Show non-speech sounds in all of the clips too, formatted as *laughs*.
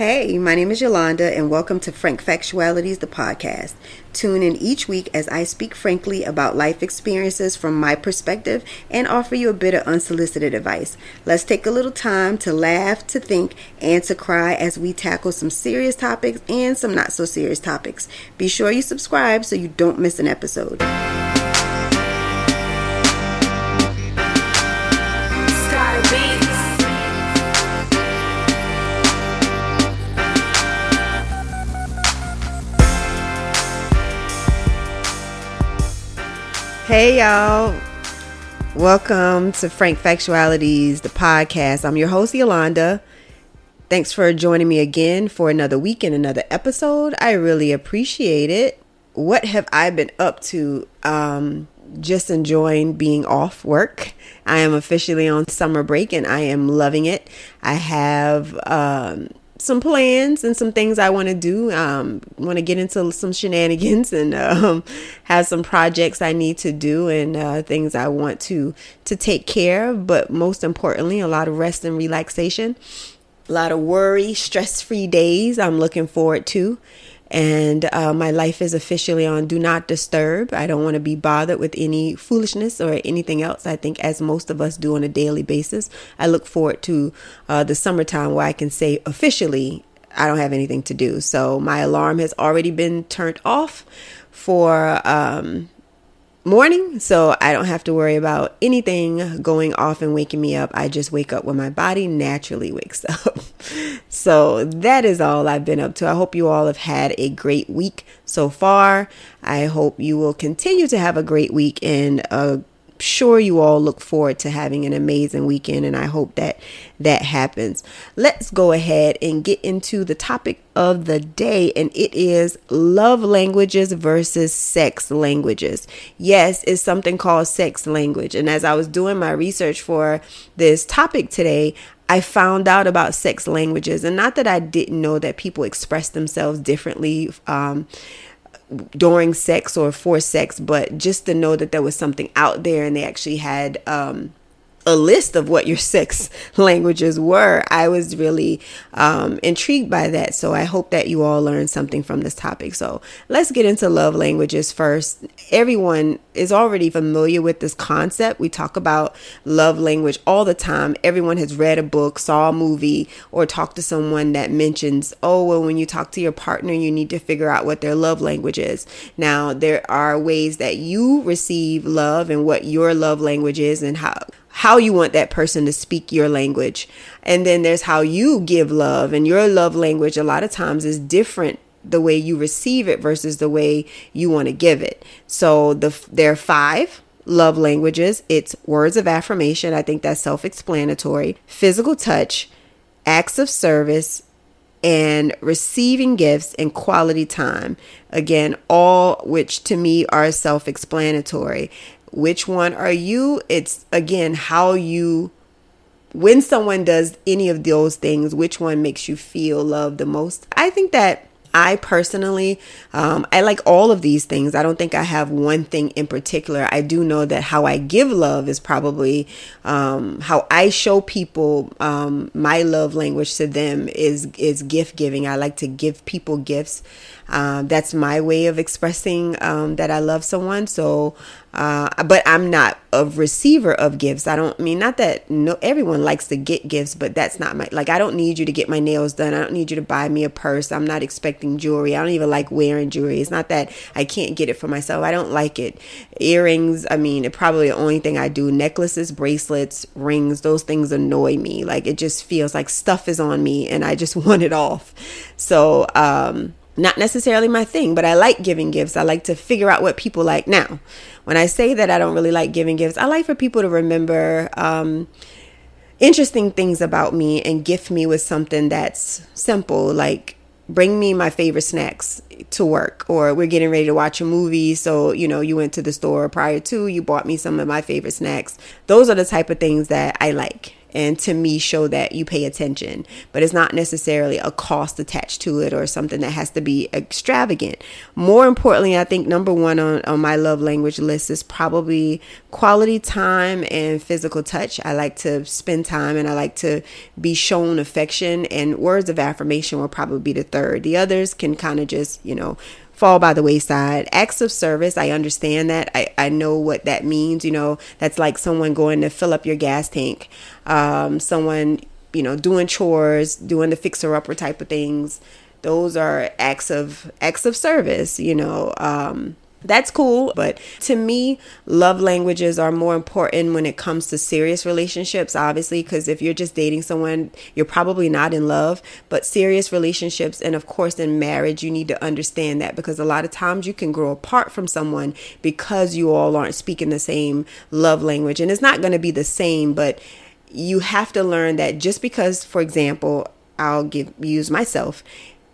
Hey, my name is Yolanda, and welcome to Frank Factualities, the podcast. Tune in each week as I speak frankly about life experiences from my perspective and offer you a bit of unsolicited advice. Let's take a little time to laugh, to think, and to cry as we tackle some serious topics and some not so serious topics. Be sure you subscribe so you don't miss an episode. Hey, y'all. Welcome to Frank Factualities, the podcast. I'm your host, Yolanda. Thanks for joining me again for another week and another episode. I really appreciate it. What have I been up to? Um, just enjoying being off work. I am officially on summer break and I am loving it. I have um, some plans and some things I want to do. Um, want to get into some shenanigans and um, have some projects I need to do and uh, things I want to to take care of. But most importantly, a lot of rest and relaxation, a lot of worry, stress free days. I'm looking forward to and uh, my life is officially on do not disturb. I don't want to be bothered with any foolishness or anything else. I think, as most of us do on a daily basis, I look forward to uh, the summertime where I can say officially I don't have anything to do. So my alarm has already been turned off for um, morning, so I don't have to worry about anything going off and waking me up. I just wake up when my body naturally wakes *laughs* up. so that is all I've been up to. I hope you all have had a great week so far. I hope you will continue to have a great week and a sure you all look forward to having an amazing weekend, and I hope that that happens. Let's go ahead and get into the topic of the day, and it is love languages versus sex languages. Yes, it's something called sex language, and as I was doing my research for this topic today, I found out about sex languages, and not that I didn't know that people express themselves differently. Um, during sex or for sex, but just to know that there was something out there and they actually had um, a list of what your *laughs* six languages were, I was really um, intrigued by that. So I hope that you all learned something from this topic. So let's get into love languages first. Everyone is already familiar with this concept. We talk about love language all the time. Everyone has read a book, saw a movie, or talked to someone that mentions, oh, well, when you talk to your partner, you need to figure out what their love language is. Now, there are ways that you receive love and what your love language is and how how you want that person to speak your language. And then there's how you give love, and your love language a lot of times is different the way you receive it versus the way you want to give it. So the there are five love languages. It's words of affirmation. I think that's self-explanatory. Physical touch, acts of service, and receiving gifts and quality time. Again, all which to me are self explanatory. Which one are you? It's again how you when someone does any of those things, which one makes you feel loved the most? I think that I personally, um, I like all of these things. I don't think I have one thing in particular. I do know that how I give love is probably um, how I show people um, my love language to them is is gift giving. I like to give people gifts. Uh, that's my way of expressing um, that I love someone. So uh, but I'm not a receiver of gifts. I don't I mean not that no everyone likes to get gifts, but that's not my like I don't need you to get my nails done. I don't need you to buy me a purse. I'm not expecting jewelry. I don't even like wearing jewelry. It's not that I can't get it for myself. I don't like it. Earrings, I mean, it probably the only thing I do. Necklaces, bracelets, rings, those things annoy me. Like it just feels like stuff is on me and I just *laughs* want it off. So, um not necessarily my thing, but I like giving gifts. I like to figure out what people like. Now, when I say that I don't really like giving gifts, I like for people to remember um, interesting things about me and gift me with something that's simple, like bring me my favorite snacks to work or we're getting ready to watch a movie so you know you went to the store prior to you bought me some of my favorite snacks those are the type of things that i like and to me show that you pay attention. But it's not necessarily a cost attached to it or something that has to be extravagant. More importantly, I think number one on, on my love language list is probably quality time and physical touch. I like to spend time and I like to be shown affection, and words of affirmation will probably be the third. The others can kind of just, you know, fall by the wayside. Acts of service, I understand that. I, I know what that means. You know, that's like someone going to fill up your gas tank, um, someone, you know, doing chores, doing the fixer upper type of things. Those are acts of acts of service, you know. Um, that's cool. But to me, love languages are more important when it comes to serious relationships, obviously, because if you're just dating someone, you're probably not in love. But serious relationships, and of course, in marriage, you need to understand that because a lot of times you can grow apart from someone because you all aren't speaking the same love language. And it's not going to be the same, but you have to learn that just because, for example, I'll give use myself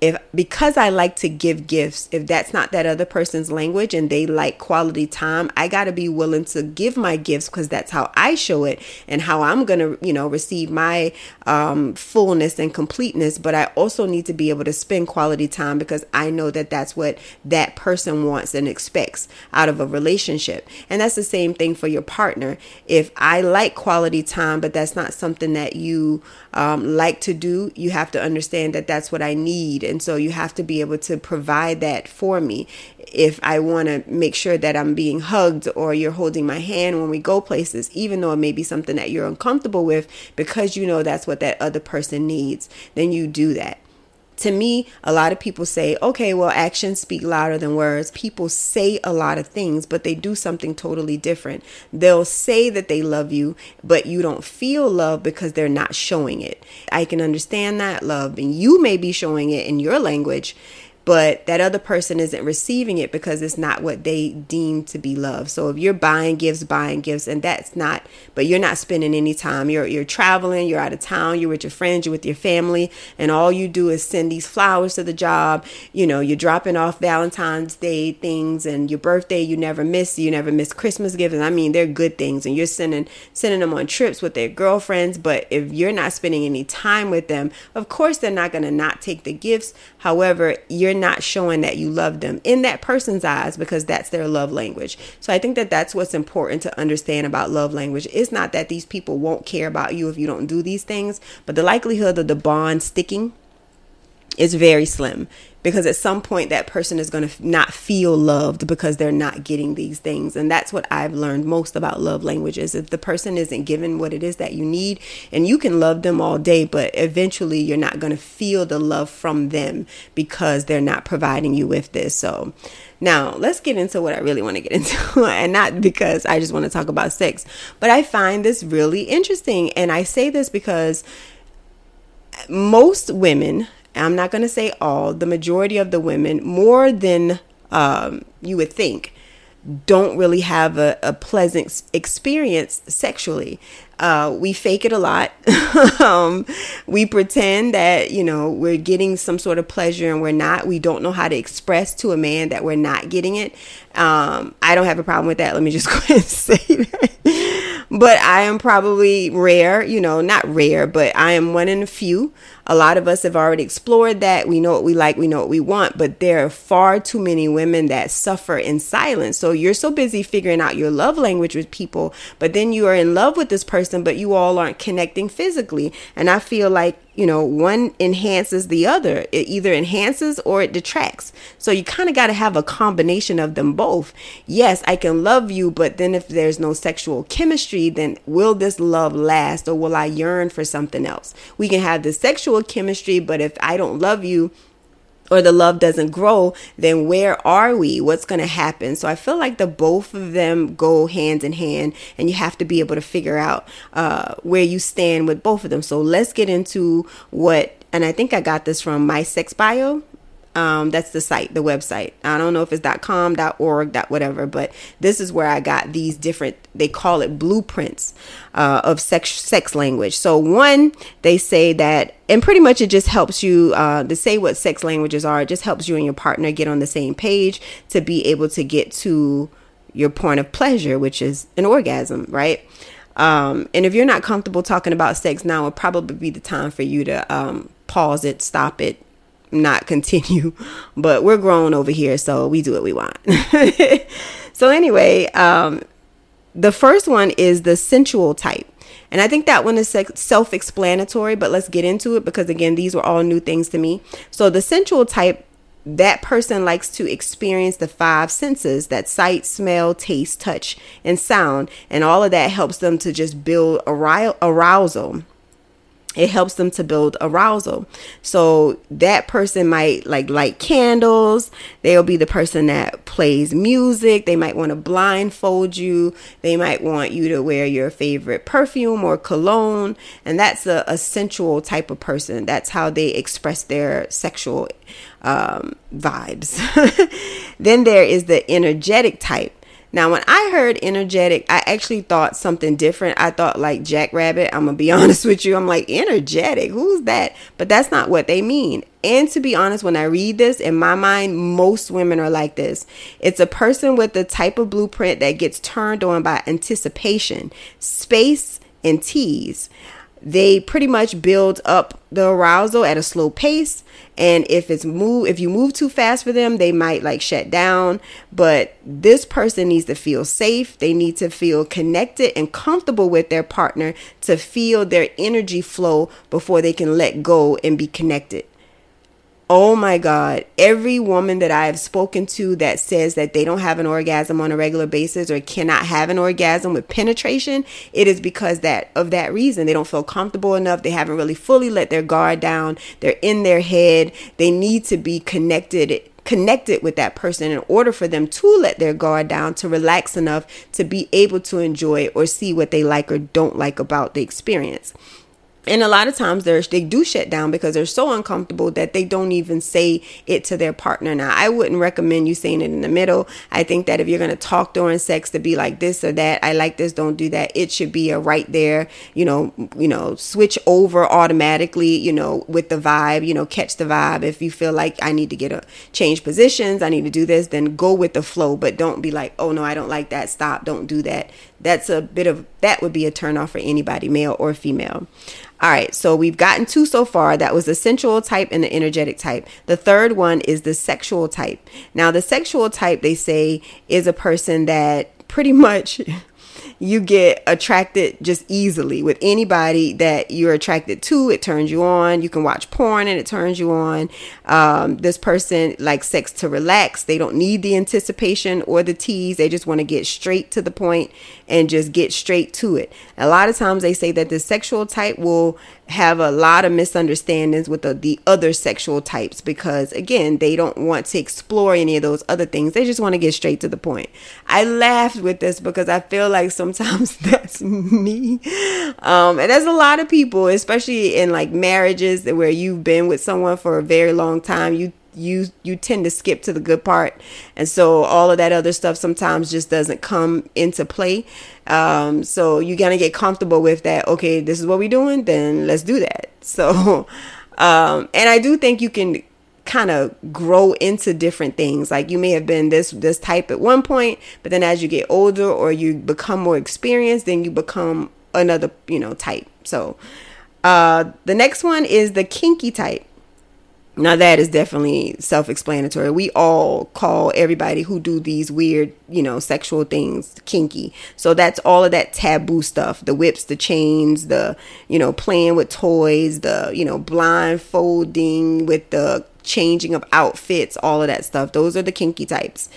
if because I like to give gifts, if that's not that other person's language and they like quality time, I got to be willing to give my gifts because that's how I show it and how I'm going to, you know, receive my um, fullness and completeness. But I also need to be able to spend quality time because I know that that's what that person wants and expects out of a relationship. And that's the same thing for your partner. If I like quality time, but that's not something that you um, like to do, you have to understand that that's what I need and so you have to be able to provide that for me. If I want to make sure that I'm being hugged or you're holding my hand when we go places, even though it may be something that you're uncomfortable with, because you know that's what that other person needs, then you do that to me, a lot of people say, okay, well, actions speak louder than words. People say a lot of things, but they do something totally different. They'll say that they love you, but you don't feel love because they're not showing it. I can understand that love, and you may be showing it in your language but that other person isn't receiving it because it's not what they deem to be love. So if you're buying gifts, buying gifts, and that's not, but you're not spending any time. You're you're traveling, you're out of town, you're with your friends, you're with your family, and all you do is send these flowers to the job. You know, you're dropping off Valentine's Day things and your birthday. You never miss. You never miss Christmas gifts. I mean, they're good things, and you're sending sending them on trips with their girlfriends. But if you're not spending any time with them, of course they're not gonna not take the gifts. However, you're not showing that you love them in that person's eyes because that's their love language. So I think that that's what's important to understand about love language. It's not that these people won't care about you if you don't do these things, but the likelihood of the bond sticking is very slim because at some point that person is going to not feel loved because they're not getting these things. And that's what i've learned most about love languages. If the person isn't given what it is that you need and you can love them all day but eventually you're not going to feel the love from them because they're not providing you with this. So now, let's get into what I really want to get *laughs* into, and not because I just want to talk about sex, but I find this really interesting. And I say this because most women I'm not going to say all, the majority of the women, more than um, you would think, don't really have a, a pleasant experience sexually. Uh, we fake it a lot. *laughs* um, we pretend that, you know, we're getting some sort of pleasure and we're not. We don't know how to express to a man that we're not getting it. Um, I don't have a problem with that. Let me just *laughs* go ahead and say that. But I am probably rare, you know, not rare, but I am one in a few a lot of us have already explored that. We know what we like, we know what we want, but there are far too many women that suffer in silence. So you're so busy figuring out your love language with people, but then you are in love with this person, but you all aren't connecting physically. And I feel like you know, one enhances the other. It either enhances or it detracts. So you kind of got to have a combination of them both. Yes, I can love you, but then if there's no sexual chemistry, then will this love last or will I yearn for something else? We can have the sexual chemistry, but if I don't love you, or the love doesn't grow, then where are we? What's going to happen? So I feel like the both of them go hand in hand, and you have to be able to figure out uh, where you stand with both of them. So let's get into what, and I think I got this from my sex bio. Um, that's the site, the website. I don't know if it's .com, .org, .whatever, but this is where I got these different. They call it blueprints uh, of sex sex language. So one, they say that, and pretty much it just helps you uh, to say what sex languages are. It just helps you and your partner get on the same page to be able to get to your point of pleasure, which is an orgasm, right? Um, and if you're not comfortable talking about sex now, would probably be the time for you to um, pause it, stop it, not continue. *laughs* But we're grown over here, so we do what we want. *laughs* so anyway, um, the first one is the sensual type. And I think that one is self explanatory, but let's get into it because, again, these were all new things to me. So, the sensual type, that person likes to experience the five senses that sight, smell, taste, touch, and sound. And all of that helps them to just build arousal it helps them to build arousal. So that person might like light candles. They'll be the person that plays music. They might want to blindfold you. They might want you to wear your favorite perfume or cologne. And that's a, a sensual type of person. That's how they express their sexual um, vibes. *laughs* then there is the energetic type. Now, when I heard energetic, I actually thought something different. I thought like Jackrabbit. I'm gonna be *laughs* honest with you. I'm like energetic. Who's that? But that's not what they mean. And to be honest, when I read this, in my mind, most women are like this. It's a person with the type of blueprint that gets turned on by anticipation, space, and tease they pretty much build up the arousal at a slow pace. And if it's move if you move too fast for them they might like shut down. But this person needs to feel safe. They need to feel connected and comfortable with their partner to feel their energy flow before they can let go and be connected Oh my God. Every woman that I have spoken to that says that they don't have an orgasm on a regular basis or cannot have an orgasm with penetration, it is because that of that reason. They don't feel comfortable enough. They haven't really fully let their guard down. They're in their head. They need to be connected connected with that person in order for them to let their guard down, to relax enough to be able to enjoy or see what they like or don't like about the experience and a lot of times they do shut down because they're so uncomfortable that they don't even say it to their partner. Now, I wouldn't recommend you saying it in the middle. I think that if you're going to talk during sex to be like this or that, I like this, don't do that. It should be a right there, you know, you know, switch over automatically, you know, with the vibe, you know, catch the vibe. If you feel like I need to get a change positions, I need to do this, then go with the flow, but don't be like, "Oh no, I don't like that. Stop. Don't do that." That's a bit of that would be a turn off for anybody, male or female. All right, so we've gotten two so far. That was the sensual type and the energetic type. The third one is the sexual type. Now, the sexual type, they say, is a person that pretty *laughs* much you get attracted just easily with anybody that you're attracted to. It turns you on. You can watch porn and it turns you on. Um, this person likes sex to relax. They don't need the anticipation or the tease. They just want to get straight to the point and just get straight to it. A lot of times they say that the sexual type will have a lot of misunderstandings with the, the other sexual types because again they don't want to explore any of those other things they just want to get straight to the point i laughed with this because i feel like sometimes *laughs* that's me. Um, and there's a lot of people especially in like marriages where you've been with someone for a very long time you you you tend to skip to the good part. And so all of that other stuff sometimes just doesn't come into play. Um, so you're gonna get comfortable with that okay this is what we're doing then let's do that. *laughs* So um, and i do think you can kind of grow into different things like you may have been this this type at one point but then as you get older or you become more experienced then you become another you know type so uh, the next one is the kinky type now that is definitely self-explanatory. We all call everybody who do these weird, you know, sexual things kinky. So that's all of that taboo stuff, the whips, the chains, the, you know, playing with toys, the, you know, blindfolding with the changing of outfits, all of that stuff. Those are the kinky types.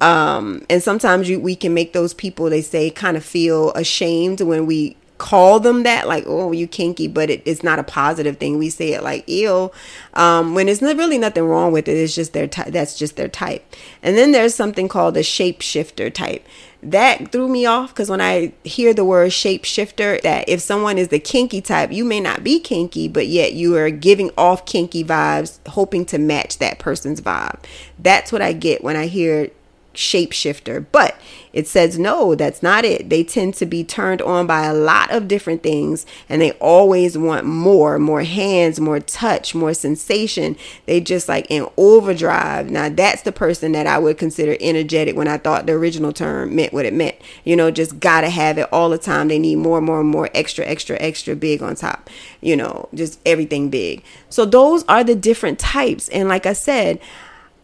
Um, and sometimes you, we can make those people, they say, kind of feel ashamed when we call them that like oh you kinky but it, it's not a positive thing we say it like ill um, when there's really nothing wrong with it it's just their type that's just their type and then there's something called a shapeshifter type that threw me off because when I hear the word shapeshifter, that if someone is the kinky type, you may not be kinky, but yet you are giving off kinky vibes, hoping to match that person's vibe. That's what I get when I hear shapeshifter. But it says no, that's not it. They tend to be turned on by a lot of different things and they always want more, more hands, more touch, more sensation. They just like in overdrive. Now that's the person that I would consider energetic when I thought the original term meant what it meant. You know, just gotta have it all the time. They need more, more, more extra, extra, extra big on top. You know, just everything big. So those are the different types. And like I said,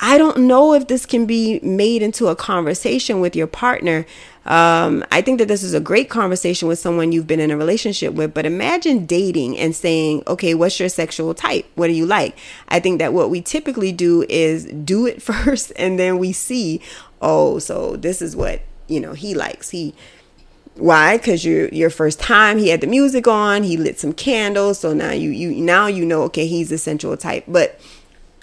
I don't know if this can be made into a conversation with your partner. Um, I think that this is a great conversation with someone you've been in a relationship with, but imagine dating and saying, okay, what's your sexual type? What do you like? I think that what we typically do is do it *laughs* first and then we see, oh, so this is what, you know, he likes. He, why because you're your first time he had the music on he lit some candles so now you you now you know okay he's the sensual type but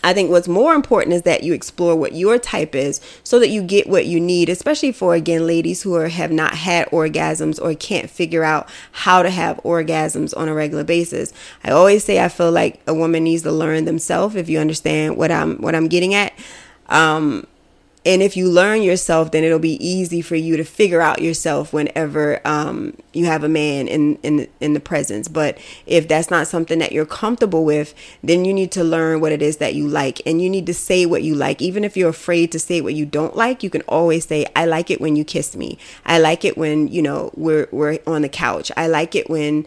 I think what's more important is that you explore what your type is so that you get what you need, especially for again ladies who are have not had orgasms or can't figure out how to have orgasms on a regular basis. I always say I feel like a woman needs to learn themselves if you understand what I'm what I'm getting at. Um, and if you learn yourself then it'll be easy for you to figure out yourself whenever um, you have a man in, in in the presence. But if that's not something that you're comfortable with then you need to learn what it is that you like. And you need to say what you like. Even if you're afraid to say what you don't like you can always say i like it when you kiss me. I like it when you know we're we're on the couch. I like it when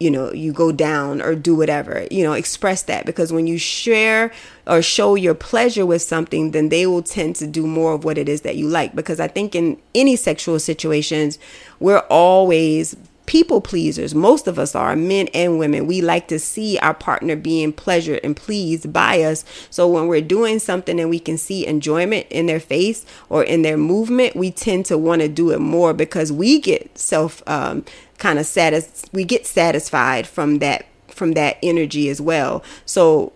you know you go down or do whatever you know express that. Because when you share or show your pleasure with something then they will tend to do more of what it is that you like. Because i think in any sexual situations we're always people pleasers. Most of us are men and women. We like to see our partner being pleasured and pleased by us. So when we're doing something and we can see enjoyment in their face or in their movement we tend to want to do it more because we get self um, kind of satis we get satisfied from that from that energy as well. So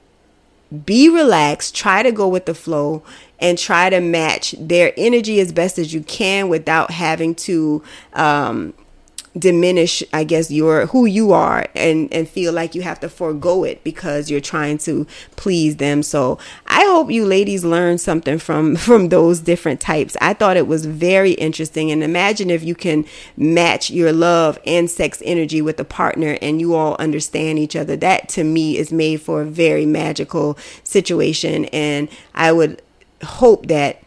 be relaxed, try to go with the flow and try to match their energy as best as you can without having to um, diminish i guess your who you are and and feel like you have to forego it because you're trying to please them. So i hope you ladies learn something from *laughs* from those different types. I thought it was very interesting. And imagine if you can match your love and sex energy with a partner and you all understand each other. That to me is made for a very magical situation. And i would hope that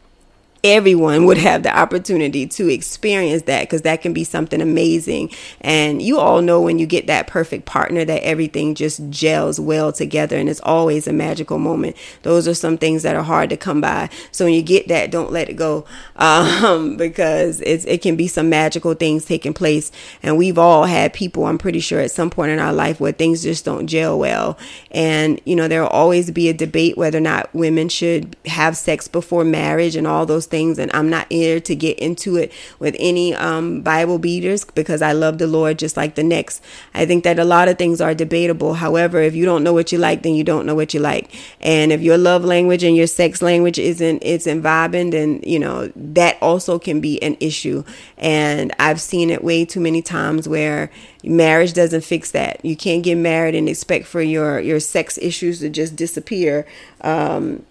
everyone would have the opportunity to experience that because that can be something amazing. And you all know when you get that perfect partner that everything just gels well together and it's always a magical moment. Those are some things that are hard to come by. So when you get that, don't let it go *laughs* um, because it can be some magical things taking place. And we've all had people, I'm pretty sure, at some point in our life where things just don't gel well. And, you know, there will always be a debate whether or not women should have sex before marriage and all those things. And I'm not here to get into it with any um, Bible beaters because I love the Lord just like the next. I think that a lot of things are debatable. However, if you don't know what you like, then you don't know what you like. And if your love language and your sex language isn't isn't vibing, then you know that also can be an issue. And I've seen it way too many times where marriage doesn't fix that. You can't get married and expect for your your sex issues to just disappear. Um,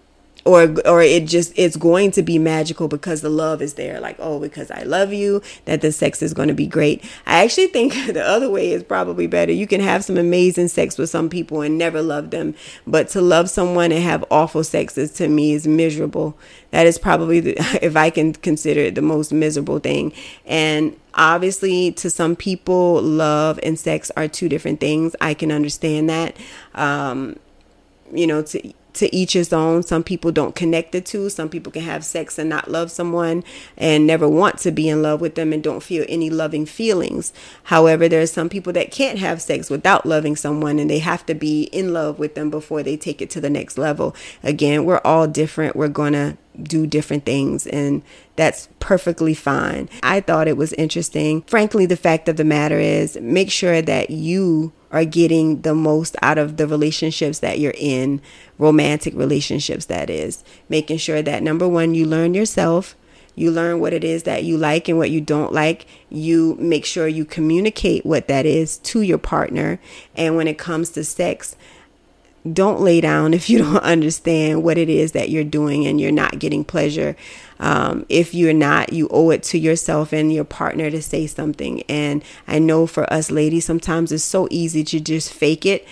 or or it just it's going to be magical because the love is there. Like oh because i love you that the sex is going to be great. I actually think *laughs* the other way is probably better. You can have some amazing sex with some people and never love them but to love someone and have awful sex is to me is miserable. That is probably the, *laughs* if i can consider it the most miserable thing. And obviously to some people love and sex are two different things. I can understand that. Um you know to to each his own. Some people don't connect the two. Some people can have sex and not love someone and never want to be in love with them and don't feel any loving feelings. However, there are some people that can't have sex without loving someone and they have to be in love with them before they take it to the next level. Again, we're all different. We're going to do different things and that's perfectly fine. I thought it was interesting. Frankly, the fact of the matter is make sure that you are getting the most out of the relationships that you're in, romantic relationships, that is. Making sure that number one, you learn yourself, you learn what it is that you like and what you don't like. You make sure you communicate what that is to your partner. And when it comes to sex, don't lay down if you *laughs* don't understand what it is that you're doing and you're not getting pleasure. Um, if you're not, you owe it to yourself and your partner to say something. And I know for us ladies, sometimes it's so easy to just fake it.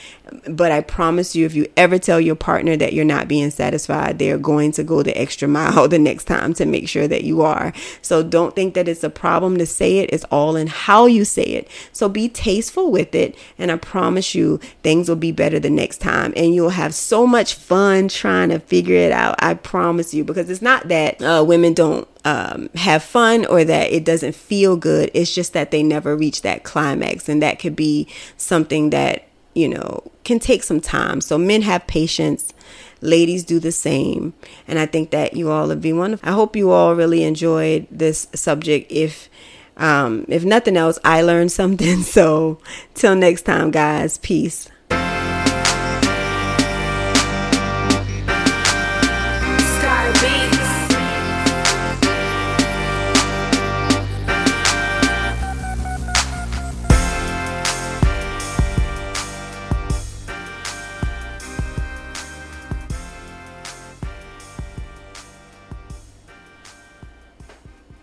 But I promise you, if you ever tell your partner that you're not being satisfied, they're going to go the extra mile *laughs* the next time to make sure that you are. So don't think that it's a problem to say it. It's all in how you say it. So be tasteful with it. And I promise you, things will be better the next time. And you'll have so much fun trying to figure it out. I promise you, because it's not that uh, women don't um, have fun or that it doesn't feel good. It's just that they never reach that climax. And that could be something that, you know, can take some time. So men have patience. Ladies do the same. And I think that you all would be wonderful. I hope you all really enjoyed this subject. If um, if nothing else, I learned something. *laughs* So till next time, guys, peace.